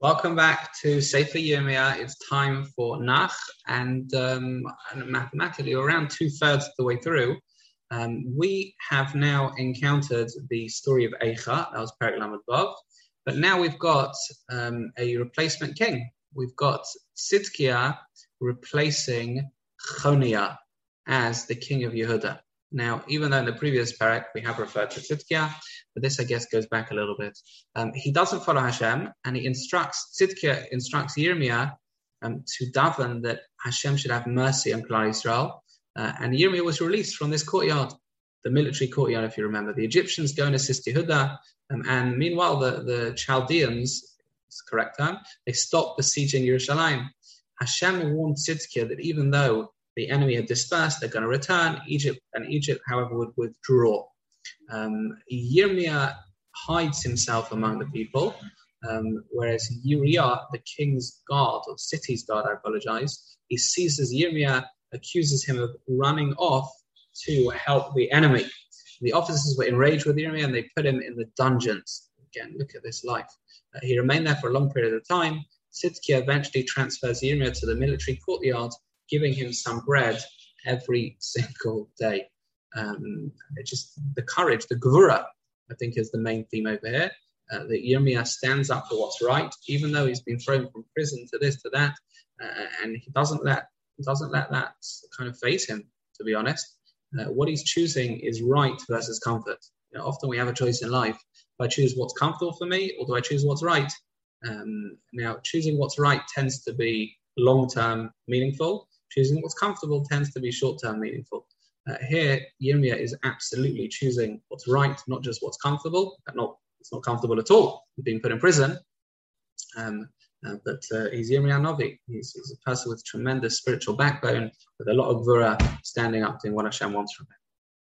Welcome back to Sefer Yirmiyah. It's time for Nach, and, um, mathematically, around two thirds of the way through, um, we have now encountered the story of Eicha. That was Perik Lamed but now we've got um, a replacement king. We've got Tzidkiah replacing Chonia as the king of Yehuda. Now, even though in the previous parak we have referred to Tzidkiah, but this I guess goes back a little bit. Um, he doesn't follow Hashem, and he instructs Tzidkiah instructs Yirmiyah um, to daven that Hashem should have mercy on Klal Israel, uh, and Yirmiyah was released from this courtyard, the military courtyard, if you remember. The Egyptians go and assist Yehuda, um, and meanwhile the the Chaldeans, it's correct term, they stop besieging Yerushalayim. Hashem warned Tzidkiah that even though the enemy had dispersed, they're going to return. Egypt and Egypt, however, would withdraw. Um, Yirmiyah hides himself among the people, um, whereas Uriah, the king's guard, or city's guard, I apologize, he seizes Yirmiyah, accuses him of running off to help the enemy. The officers were enraged with Yirmiyah and they put him in the dungeons. Again, look at this life. Uh, he remained there for a long period of time. Tzidkiah eventually transfers Yirmiyah to the military courtyard giving him some bread every single day. Um, just the courage, the gvura, I think is the main theme over here. Uh, that Yirmiyah stands up for what's right, even though he's been thrown from prison to this to that, uh, and he doesn't let doesn't let that kind of faze him. To be honest, uh, what he's choosing is right versus comfort. You know, often we have a choice in life: do I choose what's comfortable for me, or do I choose what's right? Um, now, choosing what's right tends to be long term meaningful, Choosing what's comfortable tends to be short term meaningful. Uh, here, Yirmiyah is absolutely choosing what's right, not just what's comfortable. Not, it's not comfortable at all being put in prison. Um, uh, but uh, he's Yirmiyah Novi. He's, he's, a person with tremendous spiritual backbone, with a lot of gvura standing up doing what Hashem wants from him.